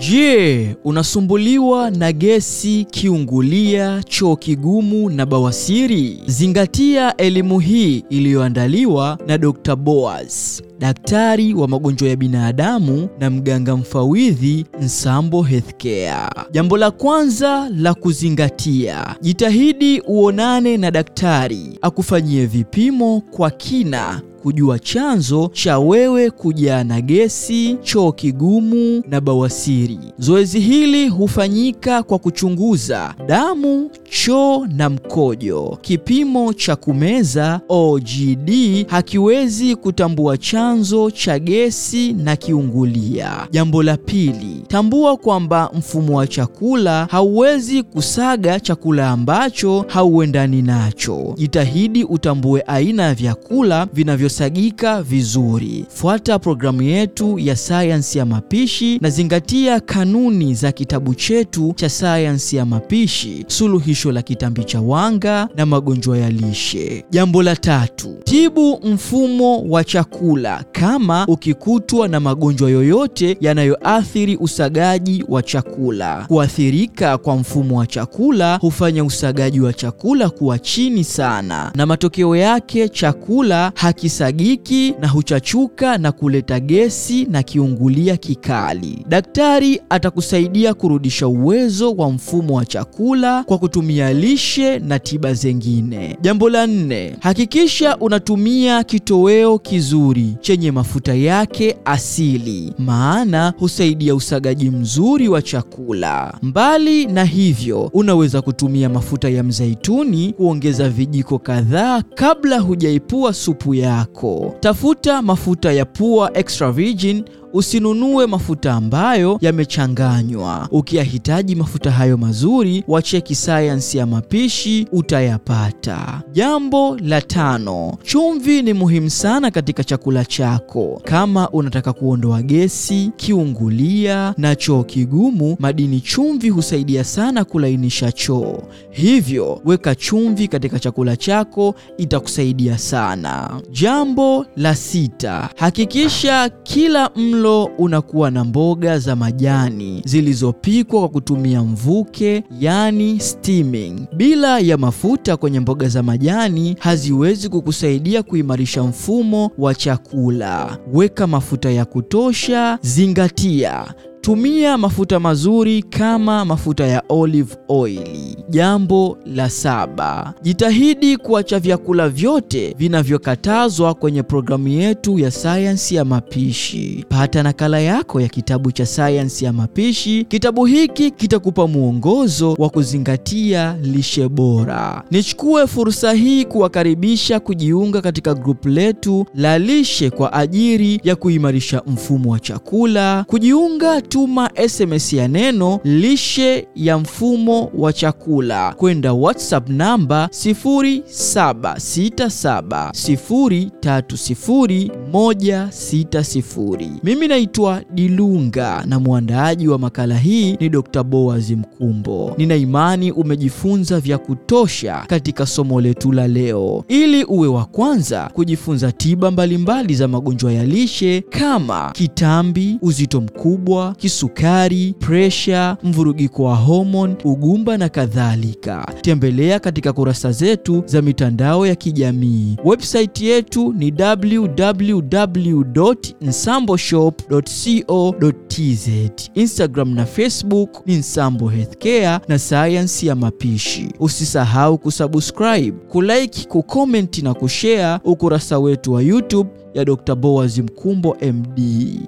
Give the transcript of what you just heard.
Je, unasumbuliwa na gesi, kiungulia, choo kigumu na bawasiri? Zingatia elimu hii iliyoandaliwa na Dr. Boaz, daktari wa magonjwa ya binadamu na mganga mfawidhi Nsambo Healthcare. Jambo la kwanza la kuzingatia, jitahidi uonane na daktari akufanyie vipimo kwa kina kujua chanzo cha wewe kujaa na gesi, choo kigumu na bawasiri. Zoezi hili hufanyika kwa kuchunguza damu, choo na mkojo. Kipimo cha kumeza OGD hakiwezi kutambua chanzo cha gesi na kiungulia. Jambo la pili, tambua kwamba mfumo wa chakula hauwezi kusaga chakula ambacho hauendani nacho. Jitahidi utambue aina ya vyakula vinavyo sagika vizuri. Fuata programu yetu ya sayansi ya mapishi na zingatia kanuni za kitabu chetu cha sayansi ya mapishi, suluhisho la kitambi cha wanga na magonjwa ya lishe. Jambo la tatu, tibu mfumo wa chakula kama ukikutwa na magonjwa yoyote yanayoathiri usagaji wa chakula. Kuathirika kwa mfumo wa chakula hufanya usagaji wa chakula kuwa chini sana, na matokeo yake chakula hakisa giki na huchachuka na kuleta gesi na kiungulia kikali. Daktari atakusaidia kurudisha uwezo wa mfumo wa chakula kwa kutumia lishe na tiba zengine. Jambo la nne, hakikisha unatumia kitoweo kizuri chenye mafuta yake asili, maana husaidia usagaji mzuri wa chakula. Mbali na hivyo, unaweza kutumia mafuta ya mzeituni kuongeza vijiko kadhaa kabla hujaipua supu yako. Tafuta mafuta ya pua extra virgin. Usinunue mafuta ambayo yamechanganywa. Ukiyahitaji mafuta hayo mazuri, wacheki sayansi ya mapishi utayapata. Jambo la tano, chumvi ni muhimu sana katika chakula chako. Kama unataka kuondoa gesi, kiungulia na choo kigumu, madini chumvi husaidia sana kulainisha choo. Hivyo weka chumvi katika chakula chako, itakusaidia sana. Jambo la sita, hakikisha kila mlo unakuwa na mboga za majani zilizopikwa kwa kutumia mvuke, yani steaming. Bila ya mafuta kwenye mboga za majani haziwezi kukusaidia kuimarisha mfumo wa chakula. Weka mafuta ya kutosha. Zingatia tumia mafuta mazuri kama mafuta ya olive oil. Jambo la saba, jitahidi kuacha vyakula vyote vinavyokatazwa kwenye programu yetu ya sayansi ya mapishi. Pata nakala yako ya kitabu cha sayansi ya mapishi. Kitabu hiki kitakupa mwongozo wa kuzingatia lishe bora. Nichukue fursa hii kuwakaribisha kujiunga katika grupu letu la lishe kwa ajili ya kuimarisha mfumo wa chakula. Kujiunga tuma SMS ya neno lishe ya mfumo wa chakula kwenda WhatsApp namba 0767030160. Mimi naitwa Dilunga na mwandaaji wa makala hii ni Dr. Boaz Mkumbo. Nina imani umejifunza vya kutosha katika somo letu la leo. Ili uwe wa kwanza kujifunza tiba mbalimbali mbali za magonjwa ya lishe kama kitambi, uzito mkubwa kisukari, presha, mvurugiko wa homoni, ugumba na kadhalika. Tembelea katika kurasa zetu za mitandao ya kijamii. Website yetu ni www.nsamboshop.co.tz. Instagram na Facebook ni Nsambo Healthcare na sayansi ya mapishi. Usisahau kusubscribe, kulike, kukomenti na kushare ukurasa wetu wa YouTube ya Dr. Boaz Mkumbo MD.